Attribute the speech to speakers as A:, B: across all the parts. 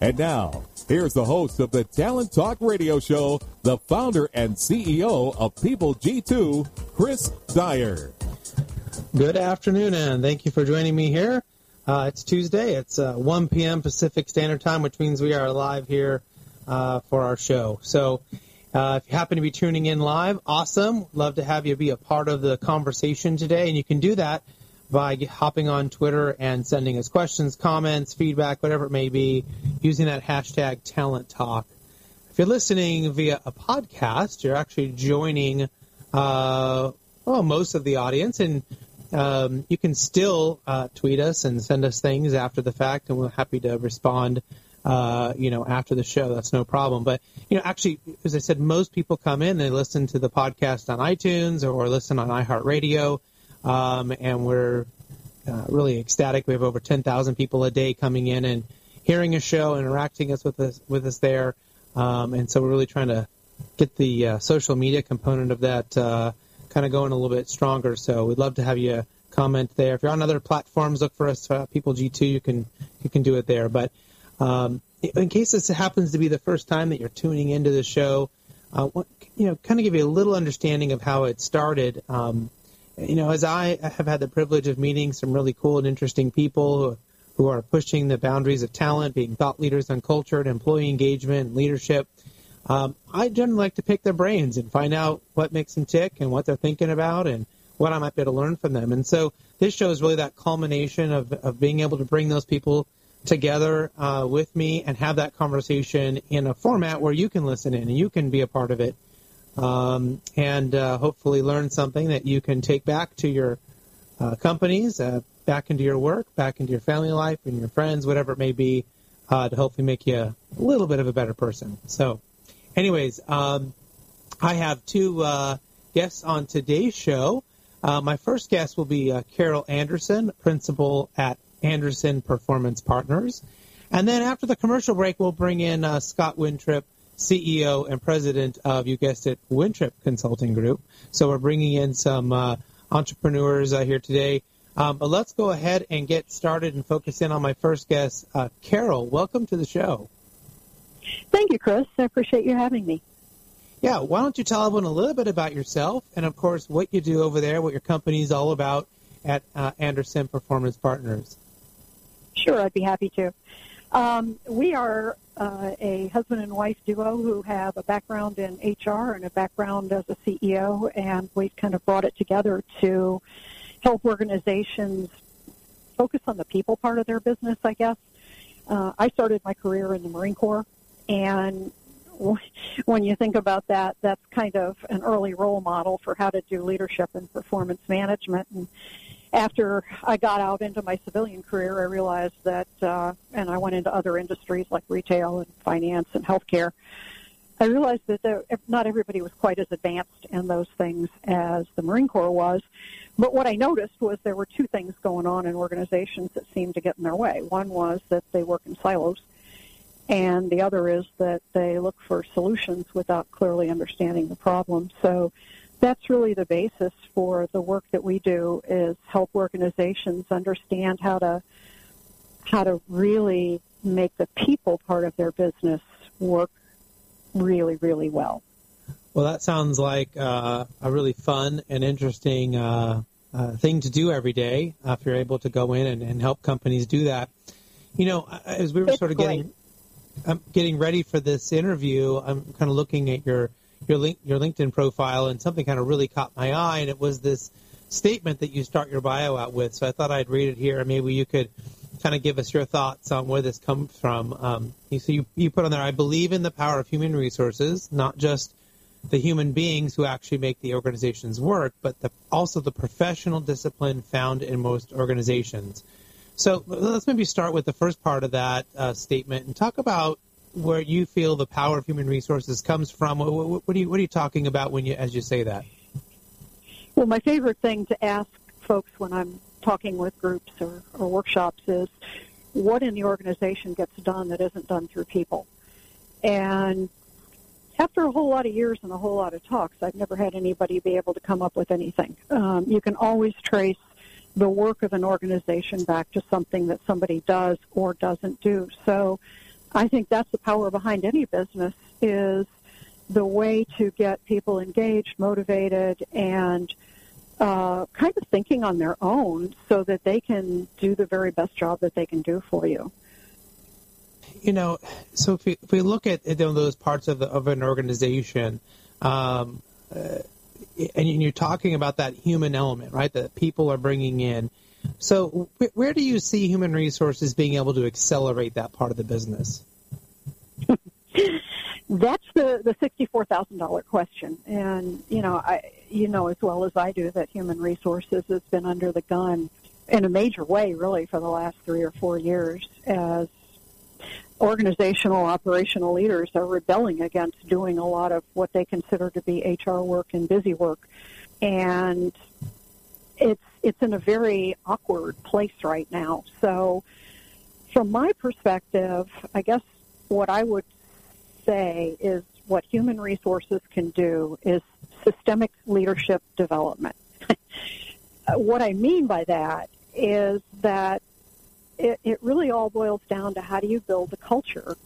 A: And now, here's the host of the Talent Talk Radio Show, the founder and CEO of People G2, Chris Dyer.
B: Good afternoon, and thank you for joining me here. Uh, it's Tuesday. It's uh, 1 p.m. Pacific Standard Time, which means we are live here uh, for our show. So, uh, if you happen to be tuning in live, awesome. Love to have you be a part of the conversation today, and you can do that by hopping on Twitter and sending us questions, comments, feedback, whatever it may be, using that hashtag Talent Talk. If you're listening via a podcast, you're actually joining uh, well most of the audience, and um, you can still uh, tweet us and send us things after the fact, and we're happy to respond. Uh, you know, after the show, that's no problem. But you know, actually, as I said, most people come in, they listen to the podcast on iTunes or, or listen on iHeartRadio, um, and we're uh, really ecstatic. We have over 10,000 people a day coming in and hearing a show, interacting us with us with us there, um, and so we're really trying to get the uh, social media component of that uh, kind of going a little bit stronger. So we'd love to have you comment there. If you're on other platforms, look for us, uh, People G2. You can you can do it there. But um, in case this happens to be the first time that you're tuning into the show, uh, you know, kind of give you a little understanding of how it started. Um, you know, as I have had the privilege of meeting some really cool and interesting people who, are pushing the boundaries of talent, being thought leaders on culture and employee engagement and leadership. Um, I generally like to pick their brains and find out what makes them tick and what they're thinking about and what I might be able to learn from them. And so this show is really that culmination of, of being able to bring those people together uh, with me and have that conversation in a format where you can listen in and you can be a part of it um, and uh, hopefully learn something that you can take back to your uh, companies, uh, back into your work, back into your family life and your friends, whatever it may be, uh, to hopefully make you a little bit of a better person. So, anyways, um, I have two uh, guests on today's show. Uh, my first guest will be Carol Anderson, principal at Anderson Performance Partners. And then after the commercial break, we'll bring in Scott Wintrip, CEO and president of, you guessed it, Wintrip Consulting Group. So we're bringing in some uh, entrepreneurs uh, here today. Um, but let's go ahead and get started and focus in on my first guest, uh, Carol. Welcome to the show.
C: Thank you, Chris. I appreciate you having me.
B: Yeah, why don't you tell everyone a little bit about yourself and, of course, what you do over there, what your company is all about at uh, Anderson Performance Partners?
C: Sure, I'd be happy to. Um, we are uh, a husband and wife duo who have a background in HR and a background as a CEO, and we've kind of brought it together to help organizations focus on the people part of their business, I guess. Uh, I started my career in the Marine Corps, and when you think about that, that's kind of an early role model for how to do leadership and performance management. And after I got out into my civilian career, I realized that, uh, and I went into other industries like retail and finance and healthcare. I realized that there, not everybody was quite as advanced in those things as the Marine Corps was. But what I noticed was there were two things going on in organizations that seemed to get in their way. One was that they work in silos, and the other is that they look for solutions without clearly understanding the problem. So that's really the basis for the work that we do is help organizations understand how to how to really make the people part of their business work really really well
B: well that sounds like uh, a really fun and interesting uh, uh, thing to do every day if you're able to go in and, and help companies do that you know as we were
C: it's
B: sort of
C: great.
B: getting um, getting ready for this interview i'm kind of looking at your your link, your LinkedIn profile, and something kind of really caught my eye, and it was this statement that you start your bio out with. So I thought I'd read it here, and maybe you could kind of give us your thoughts on where this comes from. Um, so you, you put on there, I believe in the power of human resources, not just the human beings who actually make the organizations work, but the, also the professional discipline found in most organizations. So let's maybe start with the first part of that uh, statement and talk about where you feel the power of human resources comes from. What, what, are you What are you talking about when you as you say that?
C: Well, my favorite thing to ask folks when I'm talking with groups or, or workshops is what in the organization gets done that isn't done through people. And after a whole lot of years and a whole lot of talks, I've never had anybody be able to come up with anything. Um, you can always trace the work of an organization back to something that somebody does or doesn't do. So I think that's the power behind any business is the way to get people engaged, motivated, and uh, kind of thinking on their own so that they can do the very best job that they can do for you.
B: You know, so if we, if we look at those parts of, the, of an organization, um, uh, and you're talking about that human element, right, that people are bringing in. So, where do you see human resources being able to accelerate that part of the business?
C: That's the the sixty four thousand dollar question, and you know, I you know as well as I do that human resources has been under the gun in a major way, really, for the last three or four years as organizational operational leaders are rebelling against doing a lot of what they consider to be HR work and busy work. And it's it's in a very awkward place right now. So from my perspective, I guess what I would say is what human resources can do is systemic leadership development. what I mean by that is that it, it really all boils down to how do you build the culture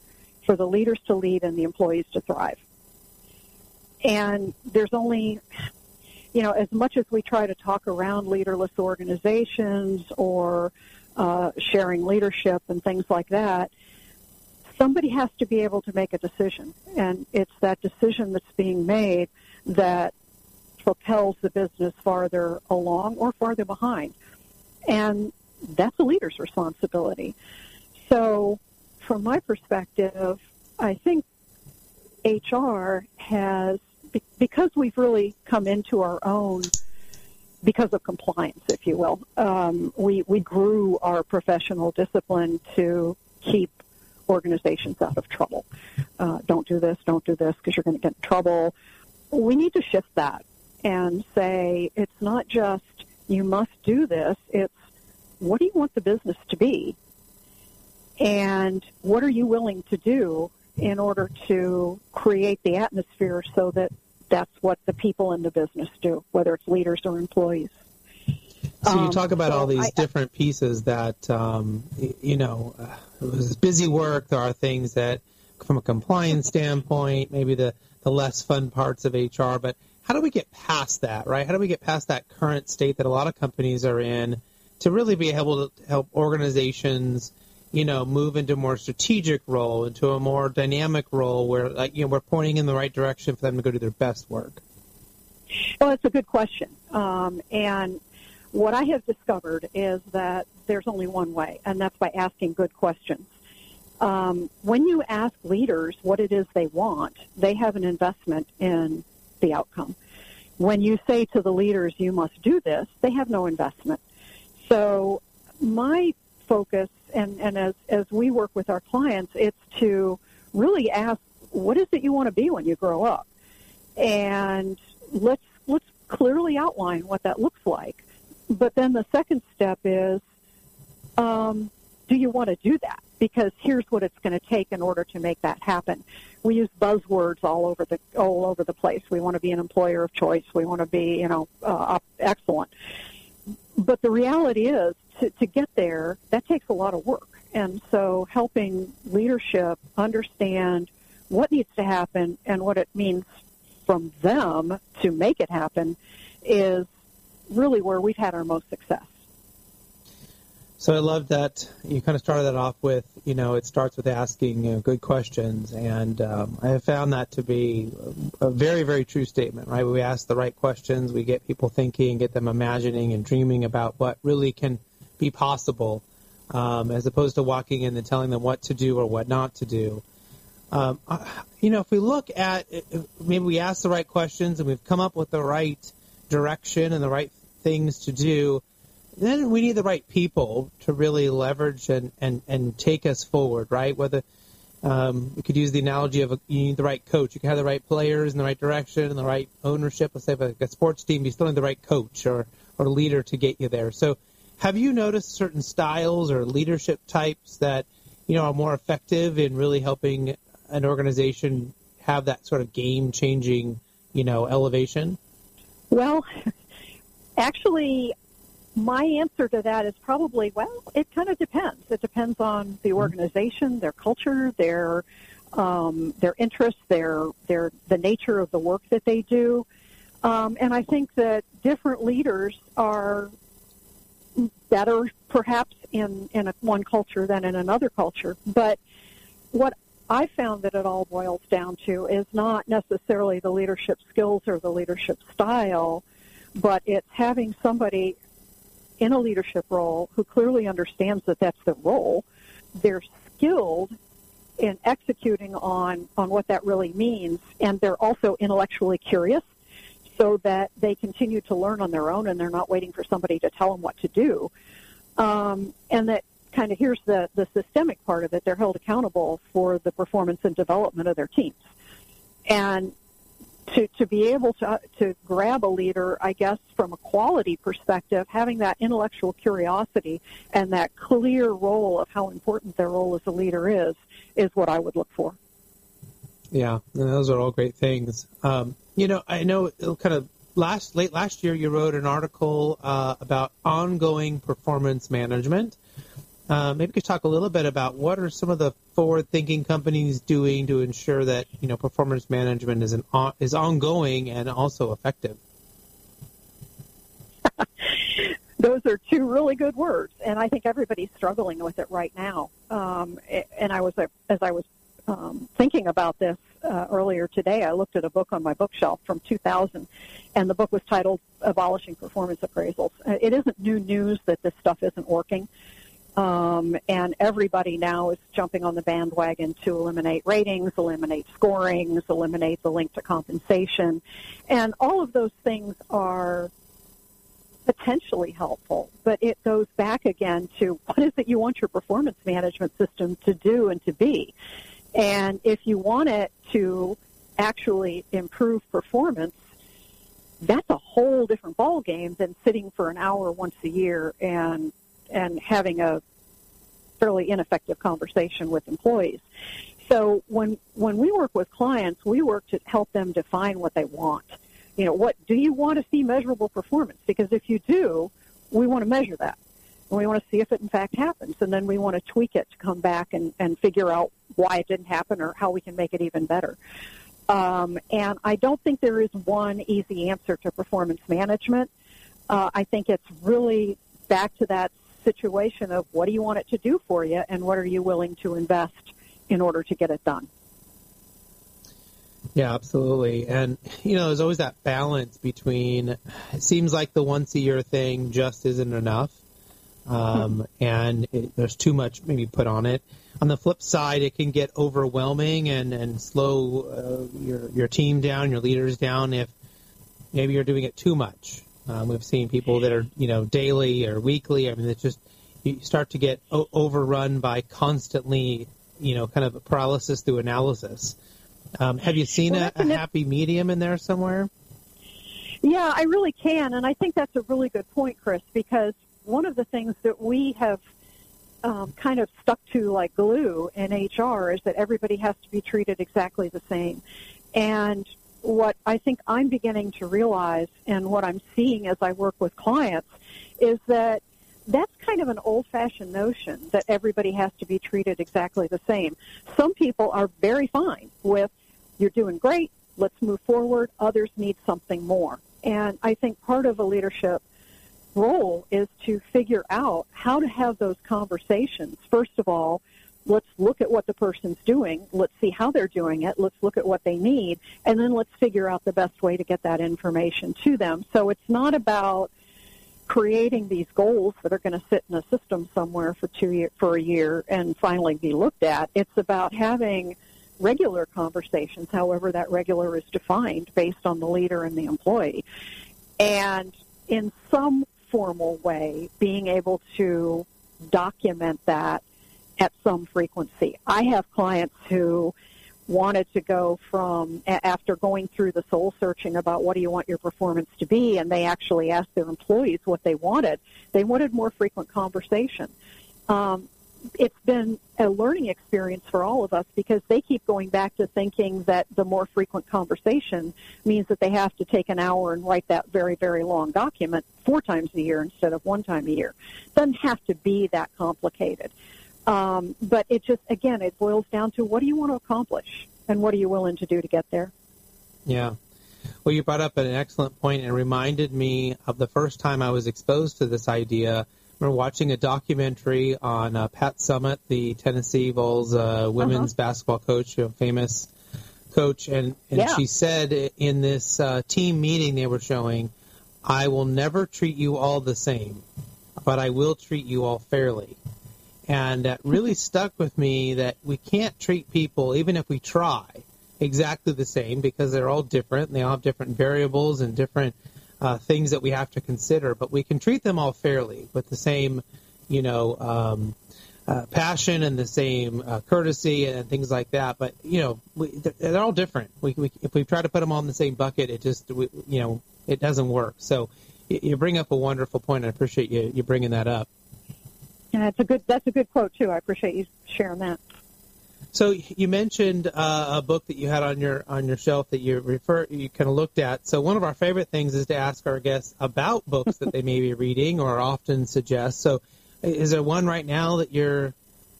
C: for the leaders to lead and the employees to thrive. And there's only, you know, as much as we try to talk around leaderless organizations or uh, sharing leadership and things like that, somebody has to be able to make a decision. And it's that decision that's being made that propels the business farther along or farther behind. And that's a leader's responsibility. So, from my perspective, I think HR has, because we've really come into our own because of compliance, if you will. Um, we, we grew our professional discipline to keep organizations out of trouble. Uh, don't do this, don't do this because you're going to get in trouble. We need to shift that and say it's not just you must do this, it's what do you want the business to be? And what are you willing to do in order to create the atmosphere so that that's what the people in the business do, whether it's leaders or employees?
B: So you talk about um, so all these I, different pieces that, um, you know, uh, it was busy work. There are things that, from a compliance standpoint, maybe the, the less fun parts of HR, but how do we get past that, right? How do we get past that current state that a lot of companies are in to really be able to help organizations, you know, move into a more strategic role, into a more dynamic role where, like, you know, we're pointing in the right direction for them to go do their best work?
C: Well, it's a good question. Um, and what I have discovered is that there's only one way, and that's by asking good questions. Um, when you ask leaders what it is they want, they have an investment in the outcome. When you say to the leaders, you must do this, they have no investment. So my focus, and, and as, as we work with our clients, it's to really ask, what is it you want to be when you grow up? And let's, let's clearly outline what that looks like. But then the second step is, um, do you want to do that? Because here's what it's going to take in order to make that happen. We use buzzwords all over the all over the place. We want to be an employer of choice. We want to be, you know, uh, excellent but the reality is to, to get there, that takes a lot of work. And so helping leadership understand what needs to happen and what it means from them to make it happen is really where we've had our most success.
B: So I love that you kind of started that off with, you know, it starts with asking you know, good questions, and um, I have found that to be a very, very true statement. Right? We ask the right questions, we get people thinking, get them imagining and dreaming about what really can be possible, um, as opposed to walking in and telling them what to do or what not to do. Um, you know, if we look at maybe we ask the right questions and we've come up with the right direction and the right things to do then we need the right people to really leverage and, and, and take us forward, right? Whether um, we could use the analogy of a, you need the right coach. You can have the right players in the right direction and the right ownership. Let's say like a sports team, you still need the right coach or, or leader to get you there. So have you noticed certain styles or leadership types that, you know, are more effective in really helping an organization have that sort of game changing, you know, elevation?
C: Well, actually, my answer to that is probably, well, it kind of depends. It depends on the mm-hmm. organization, their culture, their um, their interests, their their the nature of the work that they do, um, and I think that different leaders are better, perhaps in in a, one culture than in another culture. But what I found that it all boils down to is not necessarily the leadership skills or the leadership style, but it's having somebody in a leadership role who clearly understands that that's the role. They're skilled in executing on, on what that really means, and they're also intellectually curious so that they continue to learn on their own and they're not waiting for somebody to tell them what to do. Um, and that kind of here's the, the systemic part of it. They're held accountable for the performance and development of their teams. And to, to be able to, to grab a leader, I guess, from a quality perspective, having that intellectual curiosity and that clear role of how important their role as a leader is, is what I would look for.
B: Yeah, those are all great things. Um, you know, I know kind of last late last year you wrote an article uh, about ongoing performance management. Uh, maybe you could talk a little bit about what are some of the forward-thinking companies doing to ensure that you know performance management is an is ongoing and also effective.
C: Those are two really good words, and I think everybody's struggling with it right now. Um, and I was as I was um, thinking about this uh, earlier today, I looked at a book on my bookshelf from 2000, and the book was titled "Abolishing Performance Appraisals." Uh, it isn't new news that this stuff isn't working. Um, and everybody now is jumping on the bandwagon to eliminate ratings, eliminate scorings, eliminate the link to compensation. And all of those things are potentially helpful, but it goes back again to what is it you want your performance management system to do and to be. And if you want it to actually improve performance, that's a whole different ballgame than sitting for an hour once a year and and having a fairly ineffective conversation with employees. So when when we work with clients, we work to help them define what they want. You know, what do you want to see measurable performance? Because if you do, we want to measure that. And we want to see if it in fact happens. And then we want to tweak it to come back and, and figure out why it didn't happen or how we can make it even better. Um, and I don't think there is one easy answer to performance management. Uh, I think it's really back to that situation of what do you want it to do for you and what are you willing to invest in order to get it done.
B: Yeah, absolutely. And, you know, there's always that balance between it seems like the once a year thing just isn't enough. Um, hmm. and it, there's too much maybe put on it. On the flip side, it can get overwhelming and, and slow uh, your, your team down, your leaders down if maybe you're doing it too much. Um, we've seen people that are, you know, daily or weekly. I mean, it's just you start to get o- overrun by constantly, you know, kind of paralysis through analysis. Um, have you seen well, a, a happy medium in there somewhere?
C: Yeah, I really can, and I think that's a really good point, Chris, because one of the things that we have um, kind of stuck to like glue in HR is that everybody has to be treated exactly the same. And what I think I'm beginning to realize and what I'm seeing as I work with clients is that that's kind of an old fashioned notion that everybody has to be treated exactly the same. Some people are very fine with you're doing great, let's move forward. Others need something more. And I think part of a leadership role is to figure out how to have those conversations. First of all, let's look at what the person's doing. Let's see how they're doing it. Let's look at what they need. And then let's figure out the best way to get that information to them. So it's not about creating these goals that are going to sit in a system somewhere for two year, for a year and finally be looked at. It's about having regular conversations, however that regular is defined based on the leader and the employee. And in some formal way, being able to document that at some frequency. I have clients who wanted to go from after going through the soul searching about what do you want your performance to be and they actually asked their employees what they wanted they wanted more frequent conversation. Um, it's been a learning experience for all of us because they keep going back to thinking that the more frequent conversation means that they have to take an hour and write that very very long document four times a year instead of one time a year. It doesn't have to be that complicated um, but it just, again, it boils down to what do you want to accomplish and what are you willing to do to get there?
B: Yeah. Well, you brought up an excellent point and reminded me of the first time I was exposed to this idea. We were watching a documentary on uh, Pat Summitt, the Tennessee Vols uh, women's uh-huh. basketball coach, a famous coach, and, and yeah. she said in this uh, team meeting they were showing, I will never treat you all the same, but I will treat you all fairly. And that really stuck with me that we can't treat people, even if we try, exactly the same because they're all different and they all have different variables and different uh, things that we have to consider. But we can treat them all fairly with the same, you know, um, uh, passion and the same uh, courtesy and things like that. But you know, we, they're all different. We, we, if we try to put them all in the same bucket, it just, we, you know, it doesn't work. So you bring up a wonderful point. I appreciate you you bringing that up.
C: Yeah, it's a good. That's a good quote too. I appreciate you sharing that.
B: So you mentioned uh, a book that you had on your on your shelf that you refer you kind of looked at. So one of our favorite things is to ask our guests about books that they may be reading or often suggest. So is there one right now that you're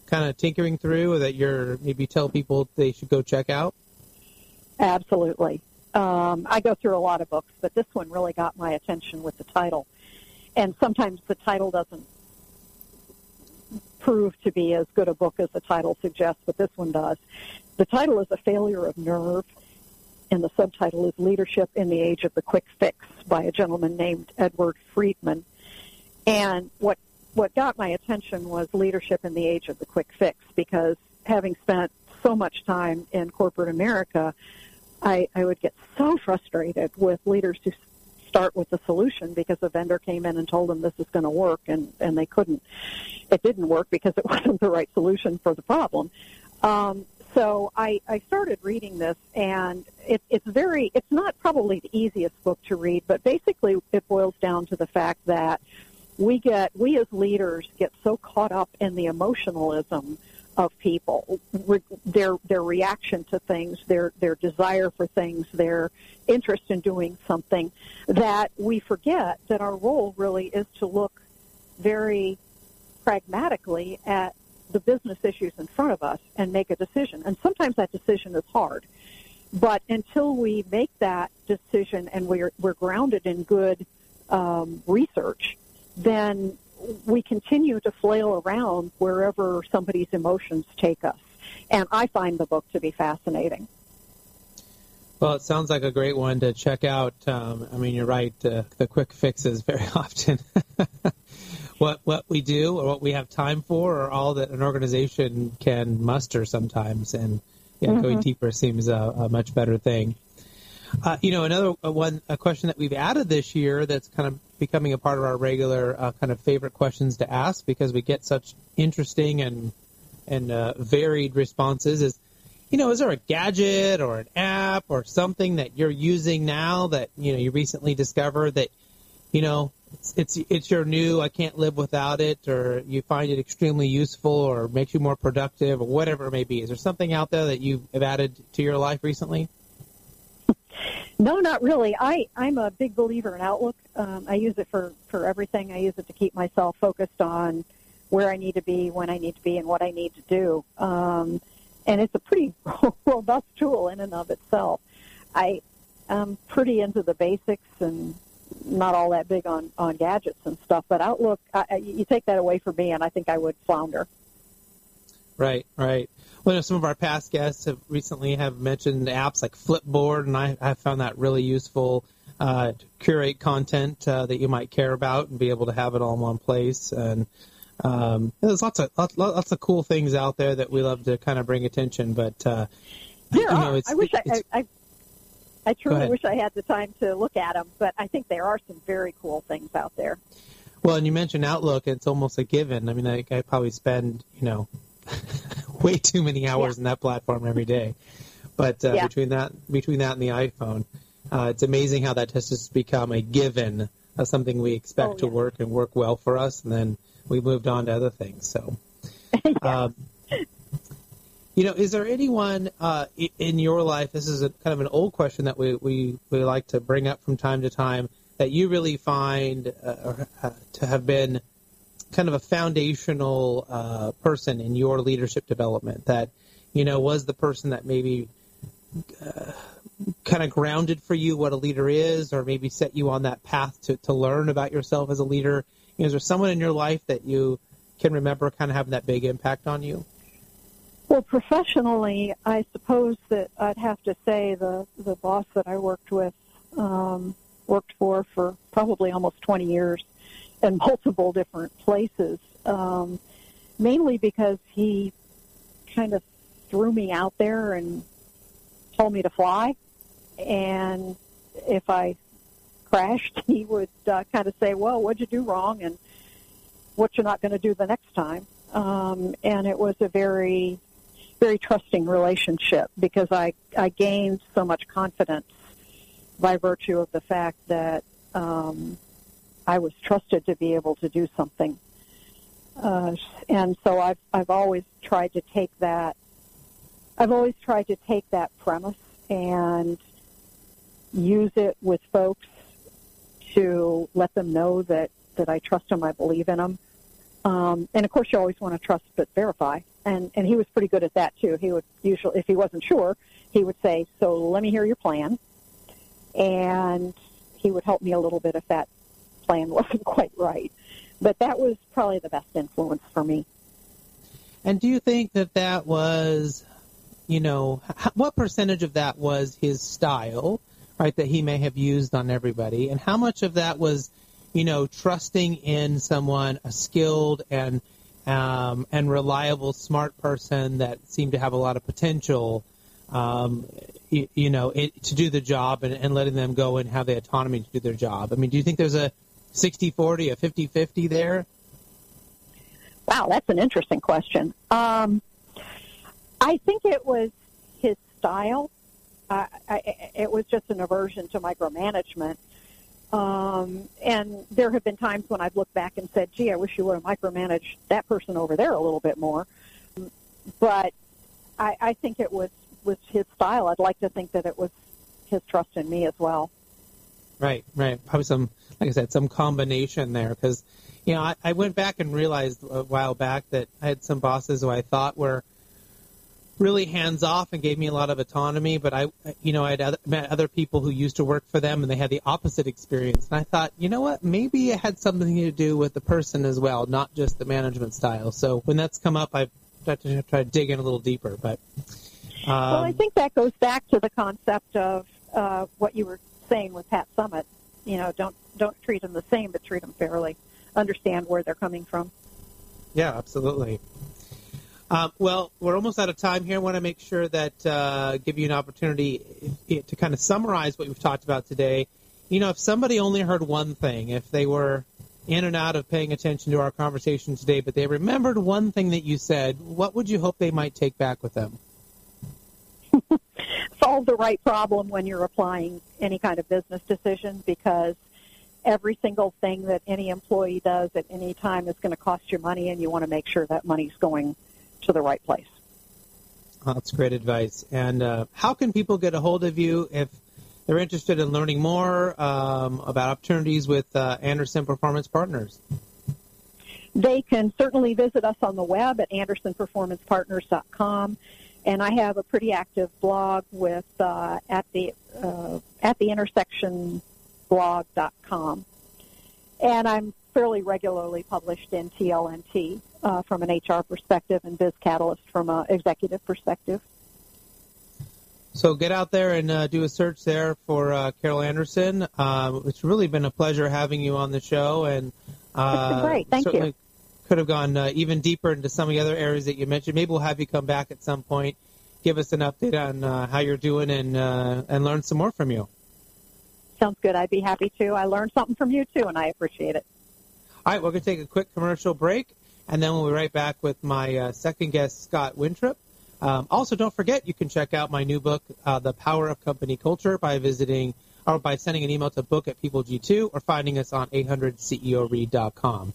B: kind of tinkering through or that you're maybe tell people they should go check out?
C: Absolutely. Um, I go through a lot of books, but this one really got my attention with the title. And sometimes the title doesn't prove to be as good a book as the title suggests, but this one does. The title is A Failure of Nerve, and the subtitle is Leadership in the Age of the Quick Fix by a gentleman named Edward Friedman. And what what got my attention was leadership in the age of the quick fix because having spent so much time in corporate America, I, I would get so frustrated with leaders who start with the solution because the vendor came in and told them this is going to work and, and they couldn't. It didn't work because it wasn't the right solution for the problem. Um, so I, I started reading this and it, it's very, it's not probably the easiest book to read, but basically it boils down to the fact that we get, we as leaders get so caught up in the emotionalism of people, their their reaction to things, their their desire for things, their interest in doing something, that we forget that our role really is to look very pragmatically at the business issues in front of us and make a decision. And sometimes that decision is hard. But until we make that decision and we're, we're grounded in good um, research, then we continue to flail around wherever somebody's emotions take us. And I find the book to be fascinating.
B: Well, it sounds like a great one to check out. Um, I mean, you're right. Uh, the quick fixes very often what what we do or what we have time for, or all that an organization can muster sometimes. And yeah, mm-hmm. going deeper seems a, a much better thing. Uh, you know, another uh, one a question that we've added this year that's kind of becoming a part of our regular uh, kind of favorite questions to ask because we get such interesting and and uh, varied responses is you know is there a gadget or an app or something that you're using now that you know you recently discovered that you know it's it's, it's your new I can't live without it or you find it extremely useful or makes you more productive or whatever it may be. Is there something out there that you've added to your life recently
C: no, not really. I, I'm a big believer in Outlook. Um, I use it for, for everything. I use it to keep myself focused on where I need to be, when I need to be, and what I need to do. Um, and it's a pretty robust tool in and of itself. I am pretty into the basics and not all that big on on gadgets and stuff. But Outlook, I, you take that away from me, and I think I would flounder.
B: Right, right. Well, you know, some of our past guests have recently have mentioned apps like Flipboard, and I have found that really useful uh, to curate content uh, that you might care about and be able to have it all in one place. And um, there's lots of lots, lots of cool things out there that we love to kind of bring attention. But uh,
C: there you know, are. I wish I, I, I truly wish I had the time to look at them, but I think there are some very cool things out there.
B: Well, and you mentioned Outlook; it's almost a given. I mean, I, I probably spend you know way too many hours yeah. in that platform every day. But uh, yeah. between that between that and the iPhone, uh, it's amazing how that has just become a given, uh, something we expect oh, yeah. to work and work well for us, and then we moved on to other things. So, um, you know, is there anyone uh, in your life? This is a, kind of an old question that we, we, we like to bring up from time to time that you really find uh, uh, to have been kind of a foundational uh, person in your leadership development. That you know was the person that maybe uh, kind of grounded for you what a leader is, or maybe set you on that path to, to learn about yourself as a leader? You know, is there someone in your life that you can remember kind of having that big impact on you?
C: Well, professionally, I suppose that I'd have to say the the boss that I worked with, um, worked for for probably almost 20 years, in multiple different places. Um, mainly because he kind of threw me out there and told me to fly. And if I crashed, he would uh, kind of say, "Well, what'd you do wrong?" and what you're not going to do the next time. Um, and it was a very, very trusting relationship because I I gained so much confidence by virtue of the fact that um, I was trusted to be able to do something. Uh, and so I've I've always tried to take that I've always tried to take that premise and use it with folks to let them know that, that I trust them, I believe in them. Um, and of course, you always want to trust but verify. And, and he was pretty good at that too. He would usually, if he wasn't sure, he would say, so let me hear your plan. And he would help me a little bit if that plan wasn't quite right. But that was probably the best influence for me.
B: And do you think that that was you know, what percentage of that was his style, right, that he may have used on everybody, and how much of that was, you know, trusting in someone, a skilled and um, and reliable, smart person that seemed to have a lot of potential, um, you, you, know, it, to do the job and, and letting them go and have the autonomy to do their job. I mean, do you think there's a 60-40, a 50-50 there?
C: Wow, that's an interesting question. Um, I think it was his style. Uh, I, it was just an aversion to micromanagement. Um, and there have been times when I've looked back and said, gee, I wish you would have micromanaged that person over there a little bit more. But I, I think it was, was his style. I'd like to think that it was his trust in me as well.
B: Right, right. Probably some, like I said, some combination there. Because, you know, I, I went back and realized a while back that I had some bosses who I thought were really hands off and gave me a lot of autonomy. But I, you know, I had other, met other people who used to work for them and they had the opposite experience. And I thought, you know what, maybe it had something to do with the person as well, not just the management style. So when that's come up, I've tried to try to dig in a little deeper. But
C: um, well, I think that goes back to the concept of uh, what you were saying with Pat Summitt. You know, don't don't treat them the same, but treat them fairly. Understand where they're coming from.
B: Yeah, absolutely. Um, well, we're almost out of time here. I want to make sure that uh, give you an opportunity to kind of summarize what we've talked about today. You know, if somebody only heard one thing, if they were in and out of paying attention to our conversation today, but they remembered one thing that you said, what would you hope they might take back with them?
C: Solve the right problem when you're applying any kind of business decision because every single thing that any employee does at any time is going to cost you money and you want to make sure that money's going to the right place.
B: Oh, that's great advice. And uh, how can people get a hold of you if they're interested in learning more um, about opportunities with uh, Anderson Performance Partners?
C: They can certainly visit us on the web at andersonperformancepartners.com. And I have a pretty active blog with uh, at the uh, at the intersection talentblog.com. And I'm fairly regularly published in TLNT uh, from an HR perspective and Biz Catalyst from an executive perspective.
B: So get out there and uh, do a search there for uh, Carol Anderson. Uh, it's really been a pleasure having you on the show, and
C: uh, great. Thank you.
B: Could have gone uh, even deeper into some of the other areas that you mentioned. Maybe we'll have you come back at some point, give us an update on uh, how you're doing, and and learn some more from you.
C: Sounds good. I'd be happy to. I learned something from you too, and I appreciate it.
B: All right, we're going to take a quick commercial break, and then we'll be right back with my second guest, Scott Wintrip. Um, also, don't forget you can check out my new book, uh, The Power of Company Culture, by visiting or by sending an email to book at PeopleG2 or finding us on 800ceoread.com.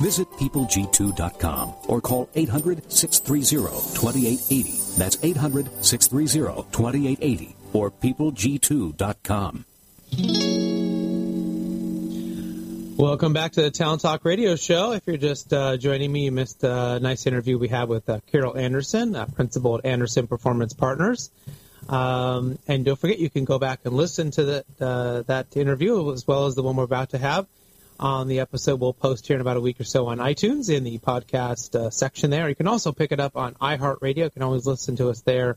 D: Visit peopleg2.com or call 800 630 2880. That's 800 630 2880 or peopleg2.com.
B: Welcome back to the Talent Talk Radio Show. If you're just uh, joining me, you missed a nice interview we had with uh, Carol Anderson, uh, principal at Anderson Performance Partners. Um, and don't forget, you can go back and listen to that uh, that interview as well as the one we're about to have on the episode we'll post here in about a week or so on iTunes in the podcast uh, section there. You can also pick it up on iHeartRadio. You can always listen to us there.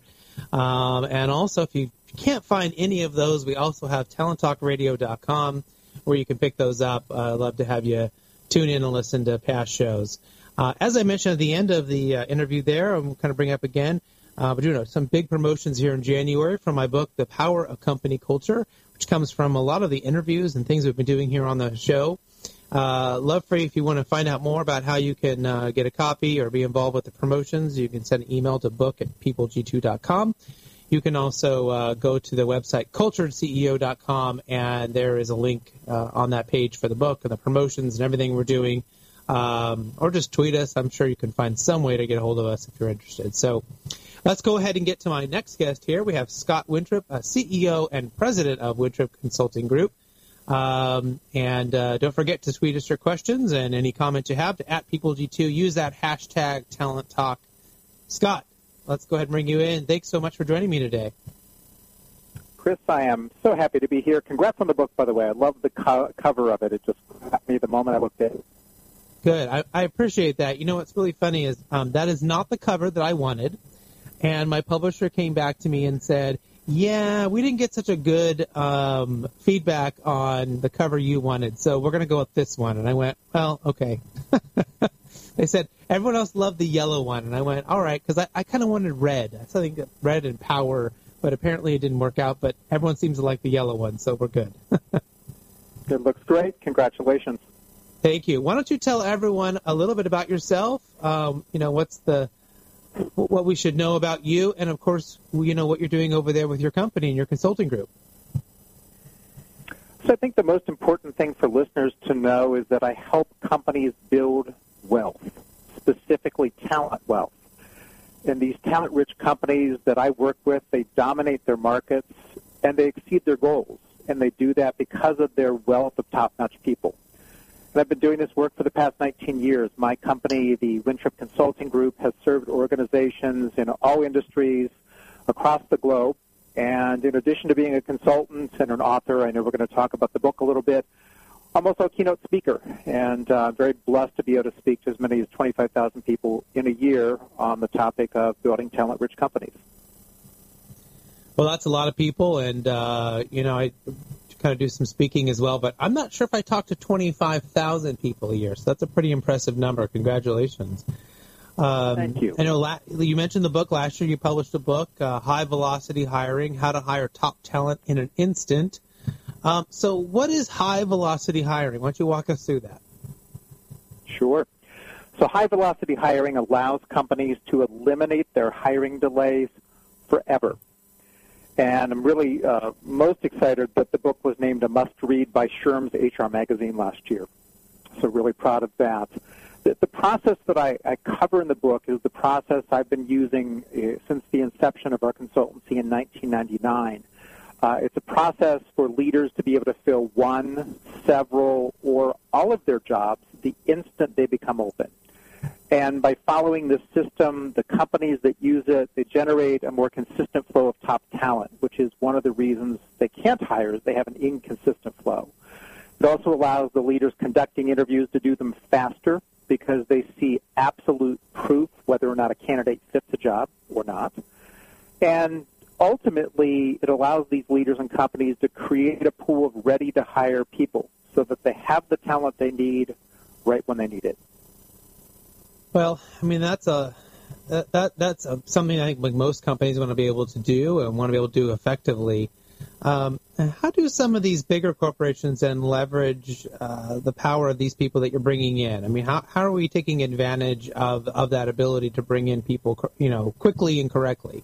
B: Um, and also, if you can't find any of those, we also have talenttalkradio.com where you can pick those up. Uh, I'd love to have you tune in and listen to past shows. Uh, as I mentioned at the end of the uh, interview there, I'm kind of bring up again, uh, but you know, some big promotions here in January from my book, The Power of Company Culture, which comes from a lot of the interviews and things we've been doing here on the show. Uh, love you if you want to find out more about how you can uh, get a copy or be involved with the promotions. You can send an email to book at peopleg2.com. You can also uh, go to the website culturedceo.com, and there is a link uh, on that page for the book and the promotions and everything we're doing. Um, or just tweet us. I'm sure you can find some way to get a hold of us if you're interested. So let's go ahead and get to my next guest here. We have Scott Wintrip, a CEO and president of Wintrip Consulting Group. Um, and uh, don't forget to tweet us your questions and any comments you have to at PeopleG2. Use that hashtag Talent Talk. Scott, let's go ahead and bring you in. Thanks so much for joining me today.
E: Chris, I am so happy to be here. Congrats on the book, by the way. I love the co- cover of it. It just got me the moment I looked at it.
B: Good. I, I appreciate that. You know what's really funny is um, that is not the cover that I wanted. And my publisher came back to me and said, yeah, we didn't get such a good um, feedback on the cover you wanted, so we're going to go with this one. And I went, well, okay. they said everyone else loved the yellow one, and I went, all right, because I, I kind of wanted red. I think red and power, but apparently it didn't work out. But everyone seems to like the yellow one, so we're good.
E: it looks great. Congratulations.
B: Thank you. Why don't you tell everyone a little bit about yourself? Um, you know, what's the what we should know about you, and of course, you know what you're doing over there with your company and your consulting group.
E: So I think the most important thing for listeners to know is that I help companies build wealth, specifically talent wealth. And these talent-rich companies that I work with, they dominate their markets and they exceed their goals. And they do that because of their wealth of top-notch people. I've been doing this work for the past 19 years. My company, the Wintrip Consulting Group, has served organizations in all industries across the globe. And in addition to being a consultant and an author, I know we're going to talk about the book a little bit. I'm also a keynote speaker, and uh, I'm very blessed to be able to speak to as many as 25,000 people in a year on the topic of building talent-rich companies.
B: Well, that's a lot of people, and uh, you know, I kind of do some speaking as well, but I'm not sure if I talk to 25,000 people a year, so that's a pretty impressive number. Congratulations. Um,
E: Thank you.
B: I know la- you mentioned the book last year. You published a book, uh, High Velocity Hiring: How to Hire Top Talent in an Instant. Um, so, what is high velocity hiring? Why don't you walk us through that?
E: Sure. So high velocity hiring allows companies to eliminate their hiring delays forever. And I'm really uh, most excited that the book was named a must read by SHRM's HR magazine last year. So really proud of that. The, the process that I, I, cover in the book is the process I've been using uh, since the inception of our consultancy in 1999. Uh, it's a process for leaders to be able to fill one, several, or all of their jobs the instant they become open. And by following this system, the companies that use it, they generate a more consistent flow of top talent, which is one of the reasons they can't hire is they have an inconsistent flow. It also allows the leaders conducting interviews to do them faster because they see absolute proof whether or not a candidate fits a job or not. And ultimately, it allows these leaders and companies to create a pool of ready to hire people so that they have the talent they need right when they need it.
B: Well, I mean that's a that, that that's a, something I think like most companies want to be able to do and want to be able to do effectively. Um, how do some of these bigger corporations then leverage uh, the power of these people that you're bringing in? I mean, how how are we taking advantage of of that ability to bring in people, you know, quickly and correctly?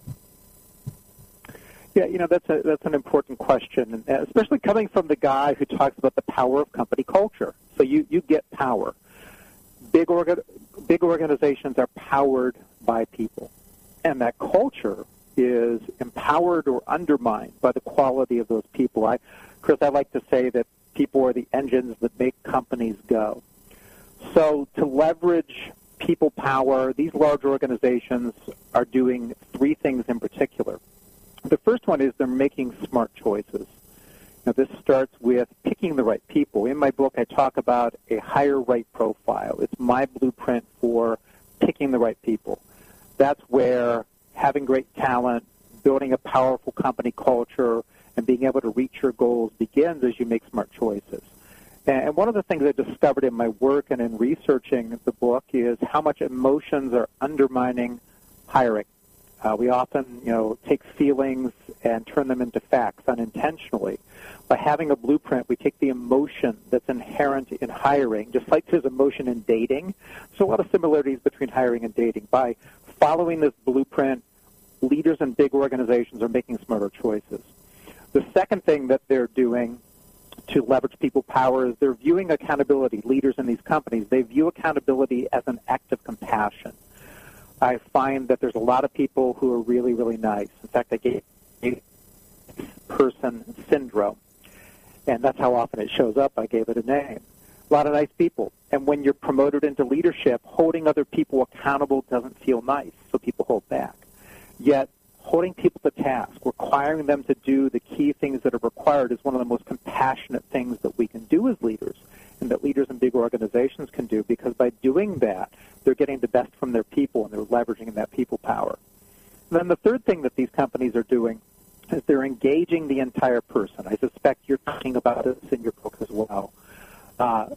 E: Yeah, you know that's a that's an important question, especially coming from the guy who talks about the power of company culture. So you you get power. Big organ, big organizations are powered by people, and that culture is empowered or undermined by the quality of those people. I, Chris, I like to say that people are the engines that make companies go. So to leverage people power, these large organizations are doing three things in particular. The first one is they're making smart choices. Now, this starts with picking the right people. In my book, I talk about a hire right profile. It's my blueprint for picking the right people. That's where having great talent, building a powerful company culture, and being able to reach your goals begins as you make smart choices. And one of the things I discovered in my work and in researching the book is how much emotions are undermining hiring. Uh, we often, you know, take feelings and turn them into facts unintentionally. By having a blueprint, we take the emotion that's inherent in hiring, just like there's emotion in dating. So a lot of similarities between hiring and dating. By following this blueprint, leaders in big organizations are making smarter choices. The second thing that they're doing to leverage people power is they're viewing accountability. Leaders in these companies, they view accountability as an act of compassion. I find that there's a lot of people who are really, really nice. In fact, I gave person syndrome, and that's how often it shows up. I gave it a name. A lot of nice people. And when you're promoted into leadership, holding other people accountable doesn't feel nice, so people hold back. Yet, holding people to task, requiring them to do the key things that are required is one of the most compassionate things that we can do as leaders and that leaders in big organizations can do because by doing that, they're getting the best from their people and they're leveraging that people power. And then the third thing that these companies are doing is they're engaging the entire person. I suspect you're talking about this in your book as well. Uh,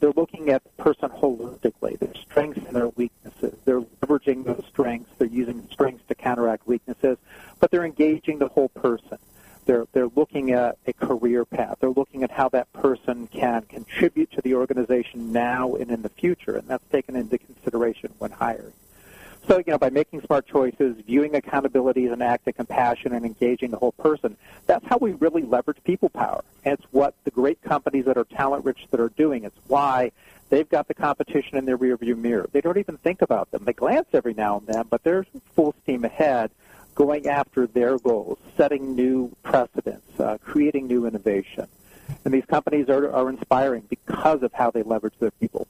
E: they're looking at the person holistically, their strengths and their weaknesses. They're leveraging those strengths. They're using strengths to counteract weaknesses, but they're engaging the whole person. They're, they're looking at a career path. They're looking at how that person can contribute to the organization now and in the future, and that's taken into consideration when hiring. So, you know, by making smart choices, viewing accountability as an act of compassion, and engaging the whole person, that's how we really leverage people power. And it's what the great companies that are talent rich that are doing. It's why they've got the competition in their rearview mirror. They don't even think about them. They glance every now and then, but they're full steam ahead going after their goals, setting new precedents, uh, creating new innovation. And these companies are, are inspiring because of how they leverage their people.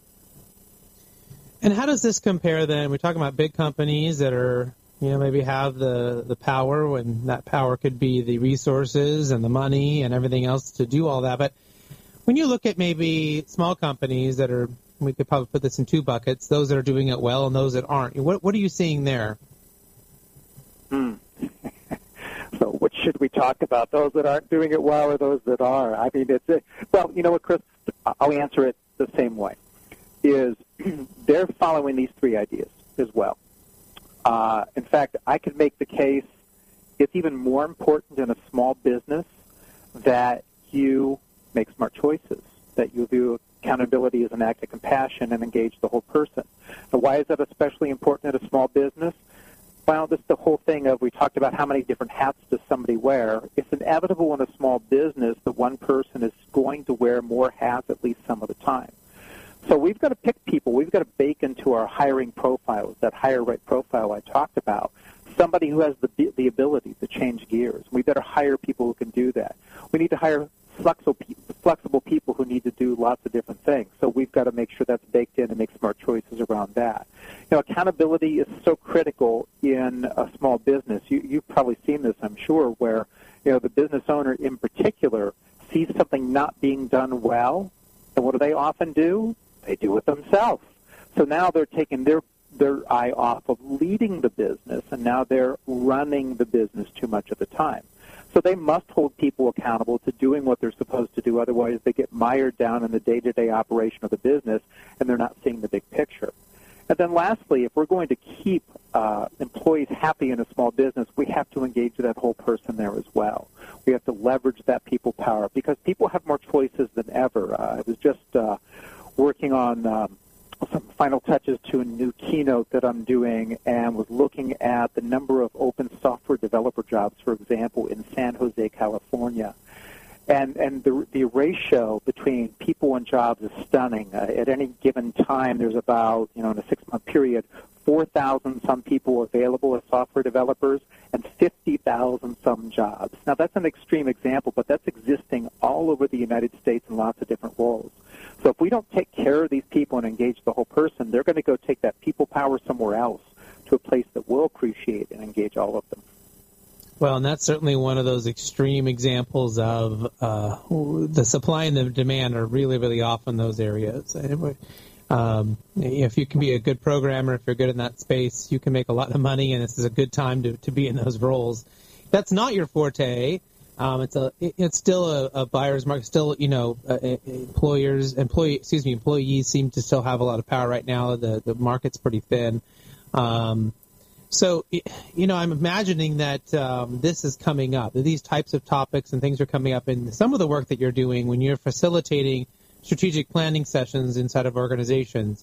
B: And how does this compare then? We're talking about big companies that are, you know, maybe have the, the power when that power could be the resources and the money and everything else to do all that. But when you look at maybe small companies that are, we could probably put this in two buckets, those that are doing it well and those that aren't. What, what are you seeing there?
E: Hmm. so what should we talk about? Those that aren't doing it well or those that are? I mean, it's, well, you know what, Chris? I'll answer it the same way. Is they're following these three ideas. as well. Uh, in fact, I could make the case it's even more important in a small business that you make smart choices, that you view accountability as an act of compassion and engage the whole person. Now, why is that especially important at a small business? Well, this is the whole thing of we talked about how many different hats does somebody wear. It's inevitable in a small business that one person is going to wear more hats at least some of the time. So we've got to pick people. We've got to bake into our hiring profiles, that hire right profile I talked about, somebody who has the, the ability to change gears. We better hire people who can do that. We need to hire flexible, flexible people who need to do lots of different things. So we've got to make sure that's baked in and make smart choices around that. You know, accountability is so critical in a small business. You, you've probably seen this, I'm sure, where you know the business owner in particular sees something not being done well, and what do they often do? They do it themselves. So now they're taking their their eye off of leading the business, and now they're running the business too much of the time. So they must hold people accountable to doing what they're supposed to do. Otherwise, they get mired down in the day-to-day operation of the business, and they're not seeing the big picture. And then lastly, if we're going to keep uh, employees happy in a small business, we have to engage that whole person there as well. We have to leverage that people power because people have more choices than ever. Uh, I was just uh, working on um, some final touches to a new keynote that I'm doing and was looking at the number of open software developer jobs, for example, in San Jose, California. And, and the, the ratio between people and jobs is stunning. Uh, at any given time, there's about, you know, in a six-month period, 4,000 some people available as software developers and 50,000 some jobs. Now, that's an extreme example, but that's existing all over the United States in lots of different roles. So if we don't take care of these people and engage the whole person, they're going to go take that people power somewhere else to a place that will appreciate and engage all of them.
B: Well, and that's certainly one of those extreme examples of uh, the supply and the demand are really, really off in those areas. Um, if you can be a good programmer, if you're good in that space, you can make a lot of money, and this is a good time to, to be in those roles. That's not your forte. Um, it's a it's still a, a buyer's market. Still, you know, uh, uh, employers, employee, excuse me, employees seem to still have a lot of power right now. The the market's pretty thin. Um, so, you know, I'm imagining that um, this is coming up. That these types of topics and things are coming up in some of the work that you're doing when you're facilitating strategic planning sessions inside of organizations.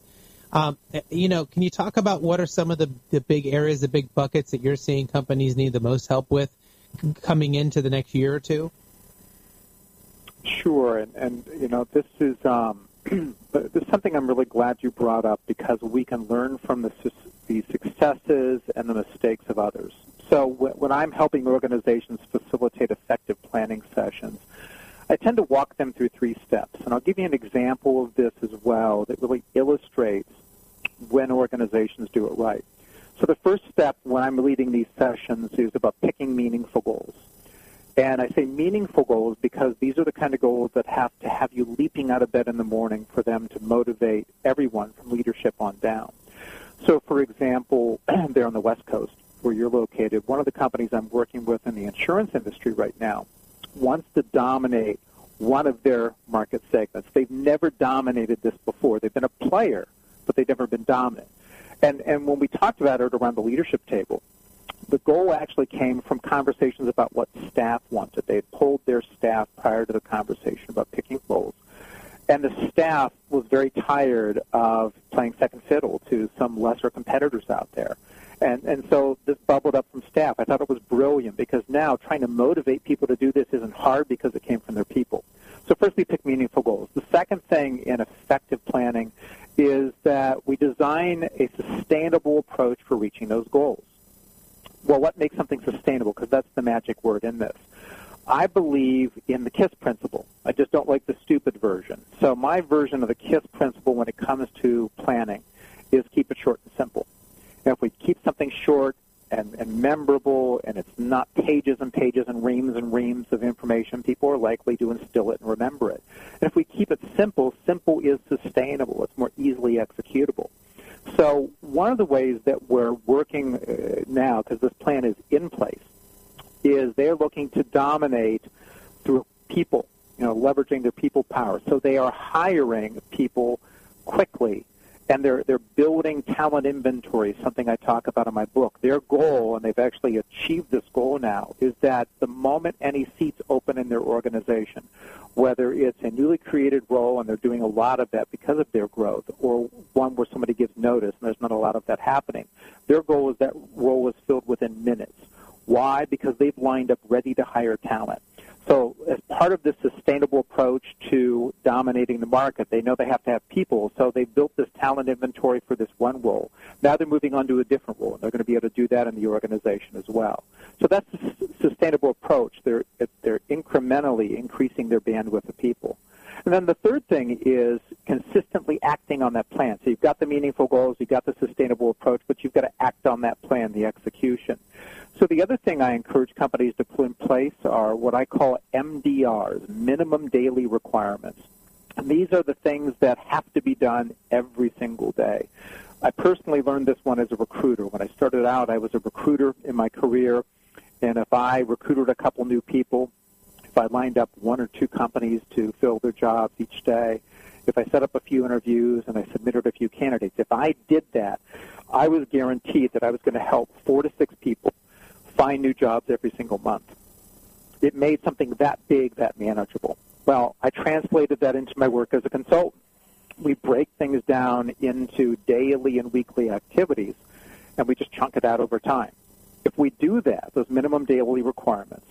B: Um, you know, can you talk about what are some of the, the big areas, the big buckets that you're seeing companies need the most help with coming into the next year or two?
E: Sure, and, and you know this is um, this is something I'm really glad you brought up because we can learn from the the successes and the mistakes of others. So when I'm helping organizations facilitate effective planning sessions, I tend to walk them through three steps, and I'll give you an example of this as well that really illustrates when organizations do it right. So the first step when I'm leading these sessions is about picking meaningful goals. And I say meaningful goals because these are the kind of goals that have to have you leaping out of bed in the morning for them to motivate everyone from leadership on down. So, for example, there on the West Coast, where you're located, one of the companies I'm working with in the insurance industry right now wants to dominate one of their market segments. They've never dominated this before. They've been a player, but they've never been dominant. And, and when we talked about it around the leadership table, the goal actually came from conversations about what staff wanted. They had polled their staff prior to the conversation about picking roles. And the staff was very tired of playing second fiddle to some lesser competitors out there. And, and so this bubbled up from staff. I thought it was brilliant because now trying to motivate people to do this isn't hard because it came from their people. So first we pick meaningful goals. The second thing in effective planning is that we design a sustainable approach for reaching those goals. Well, what makes something sustainable? Because that's the magic word in this. I believe in the KISS principle. I just don't like the stupid version. So my version of the KISS principle when it comes to planning is keep it short and simple. And if we keep something short and, and memorable and it's not pages and pages and reams and reams of information, people are likely to instill it and remember it. And if we keep it simple, simple is sustainable. It's more easily executable. So one of the ways that we're working uh, now, because this plan is in place, is they're looking to dominate through people, you know, leveraging their people power. So they are hiring people quickly and they're they're building talent inventory, something I talk about in my book. Their goal, and they've actually achieved this goal now, is that the moment any seats open in their organization, whether it's a newly created role and they're doing a lot of that because of their growth, or one where somebody gives notice and there's not a lot of that happening, their goal is that role is filled within minutes. Why? Because they've lined up ready to hire talent. So as part of this sustainable approach to dominating the market, they know they have to have people, so they built this talent inventory for this one role. Now they're moving on to a different role, and they're going to be able to do that in the organization as well. So that's a sustainable approach. They're, they're incrementally increasing their bandwidth of people. And then the third thing is consistently acting on that plan. So you've got the meaningful goals, you've got the sustainable approach, but you've got to act on that plan, the execution. So the other thing I encourage companies to put in place are what I call MDRs, minimum daily requirements. And these are the things that have to be done every single day. I personally learned this one as a recruiter. When I started out, I was a recruiter in my career, and if I recruited a couple new people, if I lined up one or two companies to fill their jobs each day, if I set up a few interviews and I submitted a few candidates, if I did that, I was guaranteed that I was going to help four to six people find new jobs every single month. It made something that big that manageable. Well, I translated that into my work as a consultant. We break things down into daily and weekly activities, and we just chunk it out over time. If we do that, those minimum daily requirements,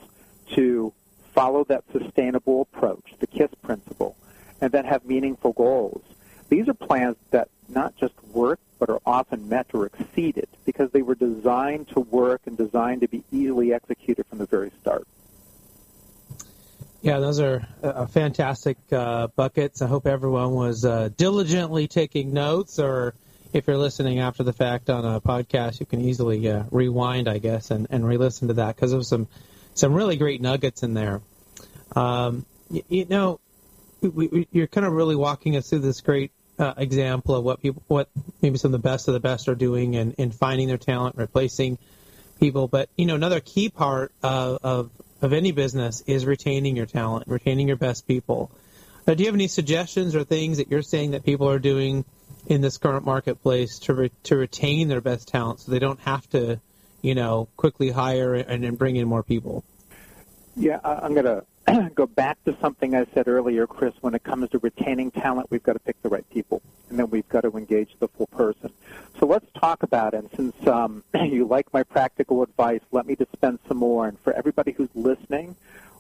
E: to follow that sustainable approach, the KISS principle, and then have meaningful goals, these are plans that not just work, but are often met or exceeded because they were designed to work and designed to be easily executed from the very start.
B: Yeah, those are uh, fantastic uh, buckets. I hope everyone was uh, diligently taking notes, or if you're listening after the fact on a podcast, you can easily uh, rewind, I guess, and, and re-listen to that because was some some really great nuggets in there. Um, you, you know, we, we, you're kind of really walking us through this great uh, example of what people, what maybe some of the best of the best are doing and in, in finding their talent, replacing people. But you know, another key part of, of of any business is retaining your talent, retaining your best people. Uh, do you have any suggestions or things that you're saying that people are doing in this current marketplace to re- to retain their best talent, so they don't have to, you know, quickly hire and, and bring in more people?
E: Yeah, I'm going to go back to something I said earlier, Chris. When it comes to retaining talent, we've got to pick the right people, and then we've got to engage the full person. So let's talk about it. And since um, you like my practical advice, let me dispense some more. And for everybody who's listening,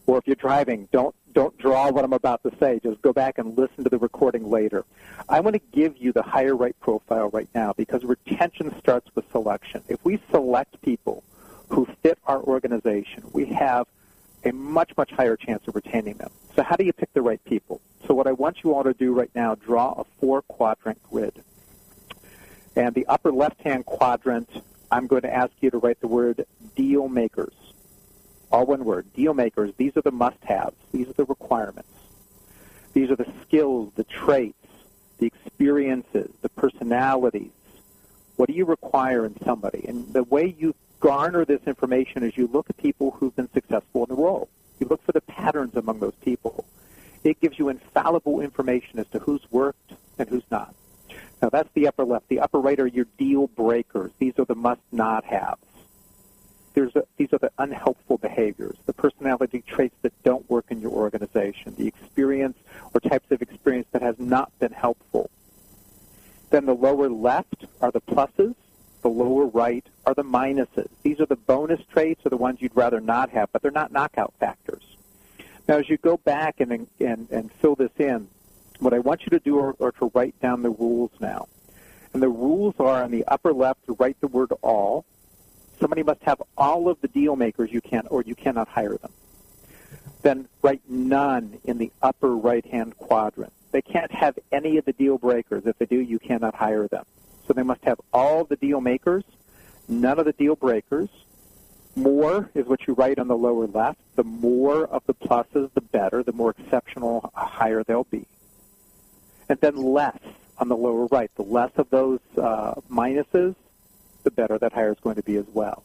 E: or if you're driving, don't don't draw what I'm about to say. Just go back and listen to the recording later. I want to give you the hire right profile right now because retention starts with selection. If we select people who fit our organization, we have a much, much higher chance of retaining them. So how do you pick the right people? So what I want you all to do right now, draw a four-quadrant grid. And the upper left-hand quadrant, I'm going to ask you to write the word deal makers. All one word, deal makers. These are the must-haves. These are the requirements. These are the skills, the traits, the experiences, the personalities. What do you require in somebody? And the way you garner this information is you look at people who've been successful in the role. You look for the patterns among those people. It gives you infallible information as to who's worked and who's not. Now that's the upper left. The upper right are your deal breakers. These are the must not haves. There's a, these are the unhelpful behaviors, the personality traits that don't work in your organization, the experience or types of experience that has not been helpful. Then the lower left are the pluses, the lower right are the minuses. These are the bonus traits or the ones you'd rather not have, but they're not knockout factors. Now, as you go back and, and, and fill this in, what I want you to do are, are to write down the rules now. And the rules are on the upper left to write the word all. Somebody must have all of the deal makers you can, or you cannot hire them. Then write none in the upper right-hand quadrant. They can't have any of the deal breakers. If they do, you cannot hire them. So they must have all the deal makers, none of the deal breakers. More is what you write on the lower left. The more of the pluses, the better. The more exceptional, higher they'll be. And then less on the lower right. The less of those uh, minuses, the better that hire is going to be as well.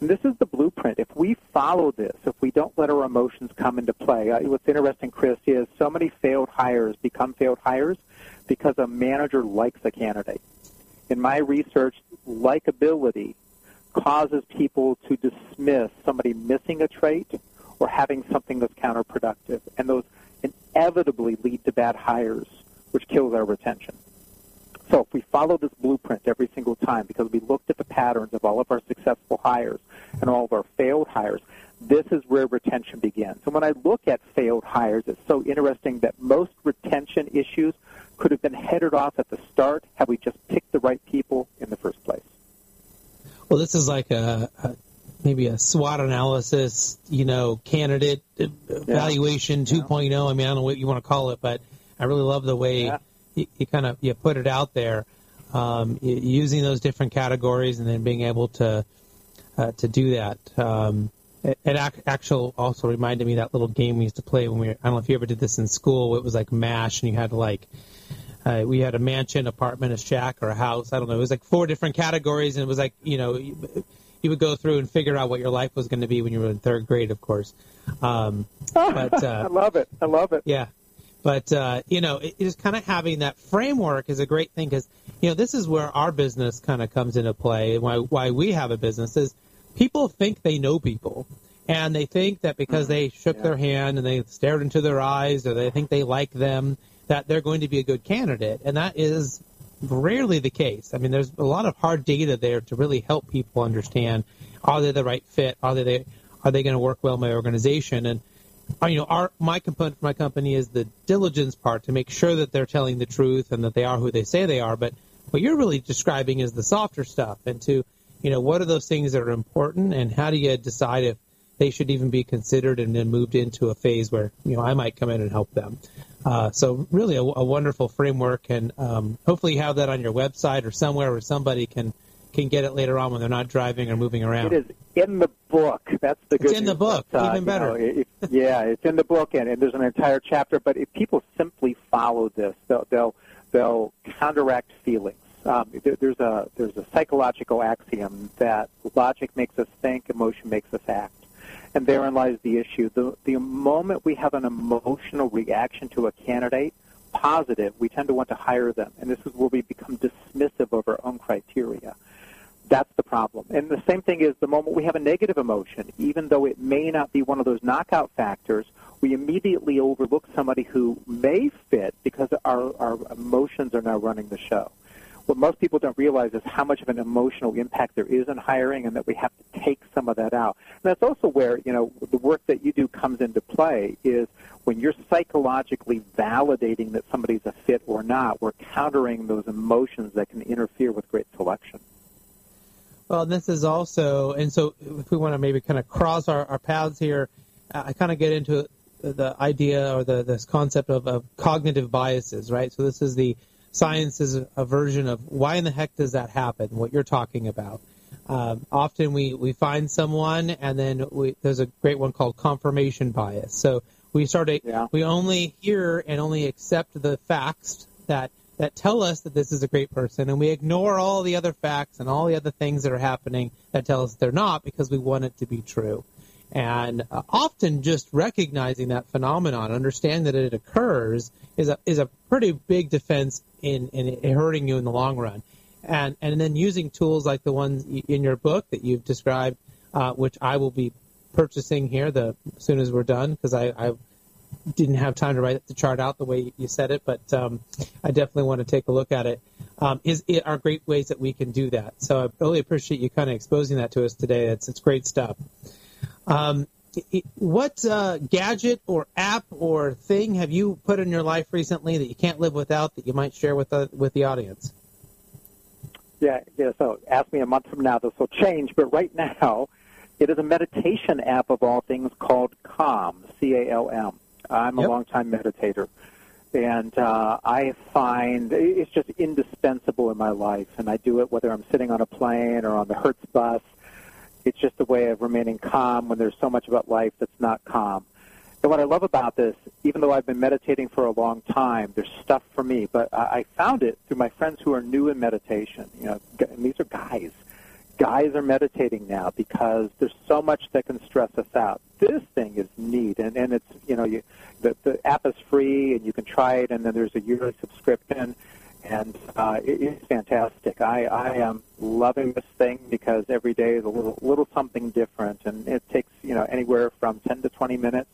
E: And this is the blueprint. If we follow this, if we don't let our emotions come into play, uh, what's interesting, Chris, is so many failed hires become failed hires because a manager likes a candidate. In my research, likability causes people to dismiss somebody missing a trait or having something that's counterproductive. And those inevitably lead to bad hires, which kills our retention. So if we follow this blueprint every single time, because we looked at the patterns of all of our successful hires and all of our failed hires, this is where retention begins. And when I look at failed hires, it's so interesting that most retention issues could have been headed off at the start had we just picked the right people in the first place.
B: Well, this is like a, a maybe a SWOT analysis, you know, candidate evaluation yeah. 2.0. I mean, I don't know what you want to call it, but I really love the way yeah. You, you, kind of you put it out there, um, using those different categories and then being able to uh, to do that. Um, it, it actually also reminded me that little game we used to play when we were, I don't know if you ever did this in school. It was like MASH, and you had to like uh, we had a mansion, apartment, a shack, or a house. I don't know. It was like four different categories, and it was like you know you would go through and figure out what your life was going to be when you were in third grade, of course. Um,
E: but uh, I love it. I love it.
B: Yeah, but uh, you know, it, just kind of having that framework is a great thing because you know this is where our business kind of comes into play. Why why we have a business is people think they know people. And they think that because mm-hmm. they shook yeah. their hand and they stared into their eyes or they think they like them, that they're going to be a good candidate. And that is rarely the case. I mean, there's a lot of hard data there to really help people understand are they the right fit? Are they are they going to work well in my organization? And you know, our my component for my company is the diligence part to make sure that they're telling the truth and that they are who they say they are. But what you're really describing is the softer stuff, and to you know, what are those things that are important, and how do you decide if they should even be considered and then moved into a phase where you know I might come in and help them. Uh, so really a, a, wonderful framework, and um, hopefully you have that on your website or somewhere where somebody can can get it later on when they're not driving or moving around.
E: It is in the book. That's the
B: good.
E: It's
B: in the book, uh, even better.
E: Know, it, yeah, it's in the book, and, and, there's an entire chapter. But if people simply follow this, they'll they'll, they'll counteract feelings. Um, there's a there's a psychological axiom that logic makes us think, emotion makes us act. And therein lies the issue. The, the moment we have an emotional reaction to a candidate, positive, we tend to want to hire them. And this is where we become dismissive of our own criteria. That's the problem. And the same thing is the moment we have a negative emotion, even though it may not be one of those knockout factors, we immediately overlook somebody who may fit because our, our emotions are now running the show what most people don't realize is how much of an emotional impact there is in hiring and that we have to take some of that out. And that's also where, you know, the work that you do comes into play is when you're psychologically validating that somebody's a fit or not, we're countering those emotions that can interfere with great selection.
B: Well, this is also, and so if we want to maybe kind of cross our, our paths here, I kind of get into the idea or the this concept of, of cognitive biases, right? So this is the science is a version of why in the heck does that happen? What you're talking about. Um, often we, we find someone and then we, there's a great one called confirmation bias. So we start to, yeah. we only hear and only accept the facts that that tell us that this is a great person, and we ignore all the other facts and all the other things that are happening that tell us they're not because we want it to be true. And uh, often just recognizing that phenomenon, understanding that it occurs, is a is a pretty big defense in in hurting you in the long run. And and then using tools like the ones in your book that you've described, uh, which I will be purchasing here the as soon as we're done because I, I didn't have time to write the chart out the way you said it, but um, I definitely want to take a look at it. Um, is it are great ways that we can do that. So I really appreciate you kind of exposing that to us today. It's it's great stuff. Um, what uh, gadget or app or thing have you put in your life recently that you can't live without that you might share with the with the audience?
E: Yeah, yeah. So ask me a month from now, this will change. But right now, it is a meditation app of all things called Calm, C A L M. I'm a yep. long-time meditator, and uh, I find it's just indispensable in my life. And I do it whether I'm sitting on a plane or on the Hertz bus it's just a way of remaining calm when there's so much about life that's not calm. And what I love about this, even though I've been meditating for a long time, there's stuff for me. But I found it through my friends who are new in meditation. You know, and these are guys, guys are meditating now because there's so much that can stress us out. This thing is neat, and and it's you know you the the app is free and you can try it, and then there's a yearly subscription, and uh, it's fantastic. I I am loving this thing because every day is a little little something different, and it takes you know anywhere from 10 to 20 minutes.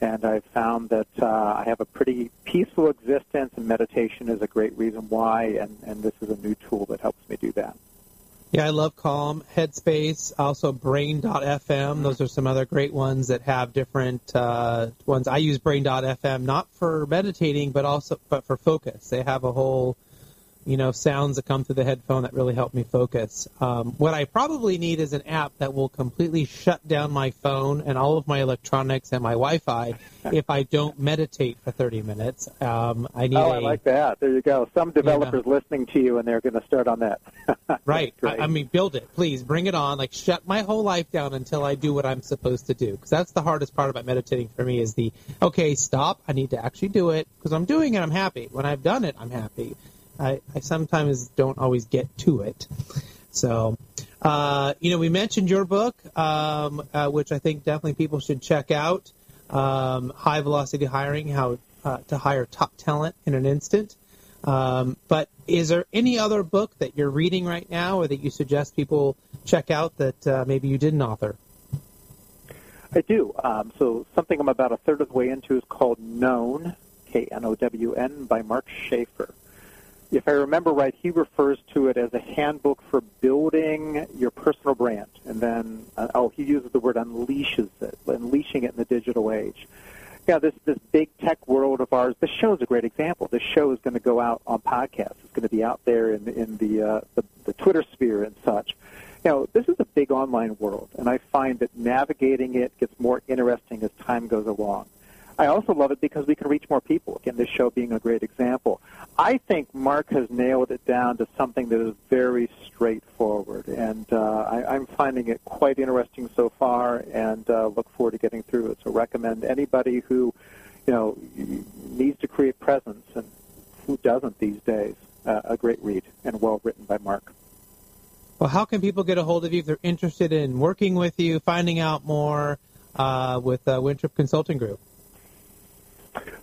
E: And I've found that uh, I have a pretty peaceful existence, and meditation is a great reason why. And, and this is a new tool that helps me do that.
B: Yeah, I love Calm, Headspace, also Brain.fm. Those are some other great ones that have different uh, ones. I use Brain.fm not for meditating, but also but for focus. They have a whole you know, sounds that come through the headphone that really help me focus. Um, what I probably need is an app that will completely shut down my phone and all of my electronics and my Wi-Fi if I don't meditate for 30 minutes. Um, I need.
E: Oh,
B: a,
E: like that. There you go. Some developers listening to you, and they're going to start on that.
B: right. I, I, mean, build it, please. Bring it on. Like, shut my whole life down until I do what I'm supposed to do. Because that's the hardest part about meditating for me is the okay, stop. I need to actually do it because I'm doing it. I'm happy. When I've done it, I'm happy I, I sometimes don't always get to it. So, uh, you know, we mentioned your book, um, uh, which I think definitely people should check out. Um, High Velocity Hiring: How uh, to Hire Top Talent in an Instant. Um, but is there any other book that you're reading right now, or that you suggest people check out that uh, maybe you didn't author?
E: I do. Um, so something I'm about a third of the way into is called Known, K N O W N, by Mark Schaefer if I remember right, he refers to it as a handbook for building your personal brand. And then, uh, oh, he uses the word unleashes it, unleashing it in the digital age. Yeah, this this big tech world of ours. This show is a great example. This show is going to go out on podcasts. It's going to be out there in in the uh, the, the Twitter sphere and such. You know, this is a big online world, and I find that navigating it gets more interesting as time goes along. I also love it because we can reach more people. Again, this show being a great example. I think Mark has nailed it down to something that is very straightforward, and uh, I, I'm finding it quite interesting so far, and uh, look forward to getting through it. So, recommend anybody who, you know, needs to create presence, and who doesn't these days, uh, a great read and well written by Mark.
B: Well, how can people get a hold of you if they're interested in working with you, finding out more uh, with uh, Wintrip Consulting Group?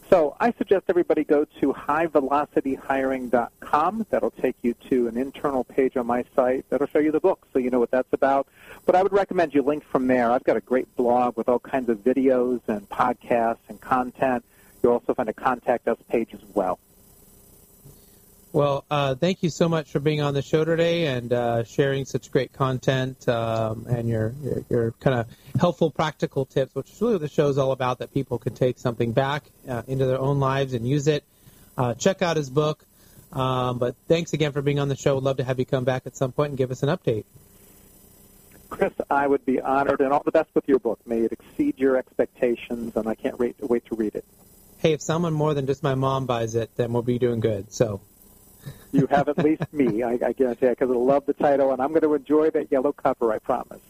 E: So I suggest everybody go to highvelocityhiring.com. That'll take you to an internal page on my site that'll show you the book so you know what that's about. But I would recommend you link from there. I've got a great blog with all kinds of videos and podcasts and content. You'll also find a contact us page as well.
B: Well, uh, thank you so much for being on the show today and uh, sharing such great content um, and your, your, your kind of helpful, practical tips, which is really what the show is all about, that people can take something back uh, into their own lives and use it. Uh, check out his book. Um, but thanks again for being on the show. Would love to have you come back at some point and give us an update.
E: Chris, I would be honored, and all the best with your book. May it exceed your expectations, and I can't wait, wait to read it.
B: Hey, if someone more than just my mom buys it, then we'll be doing good. So
E: you have at least me, I, I guarantee it, because I love the title, and I'm going to enjoy that yellow cover, I promise.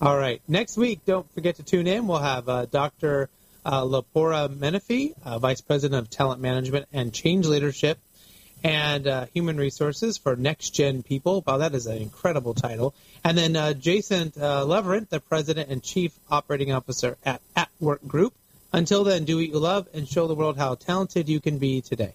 B: All right. Next week, don't forget to tune in. We'll have uh, Dr. Uh, Lapora Menifee, uh, Vice President of Talent Management and Change Leadership and uh, Human Resources for Next Gen People. Wow, that is an incredible title. And then uh, Jason uh, Leverant, the President and Chief Operating Officer at At Work Group. Until then, do what you love and show the world how talented you can be today.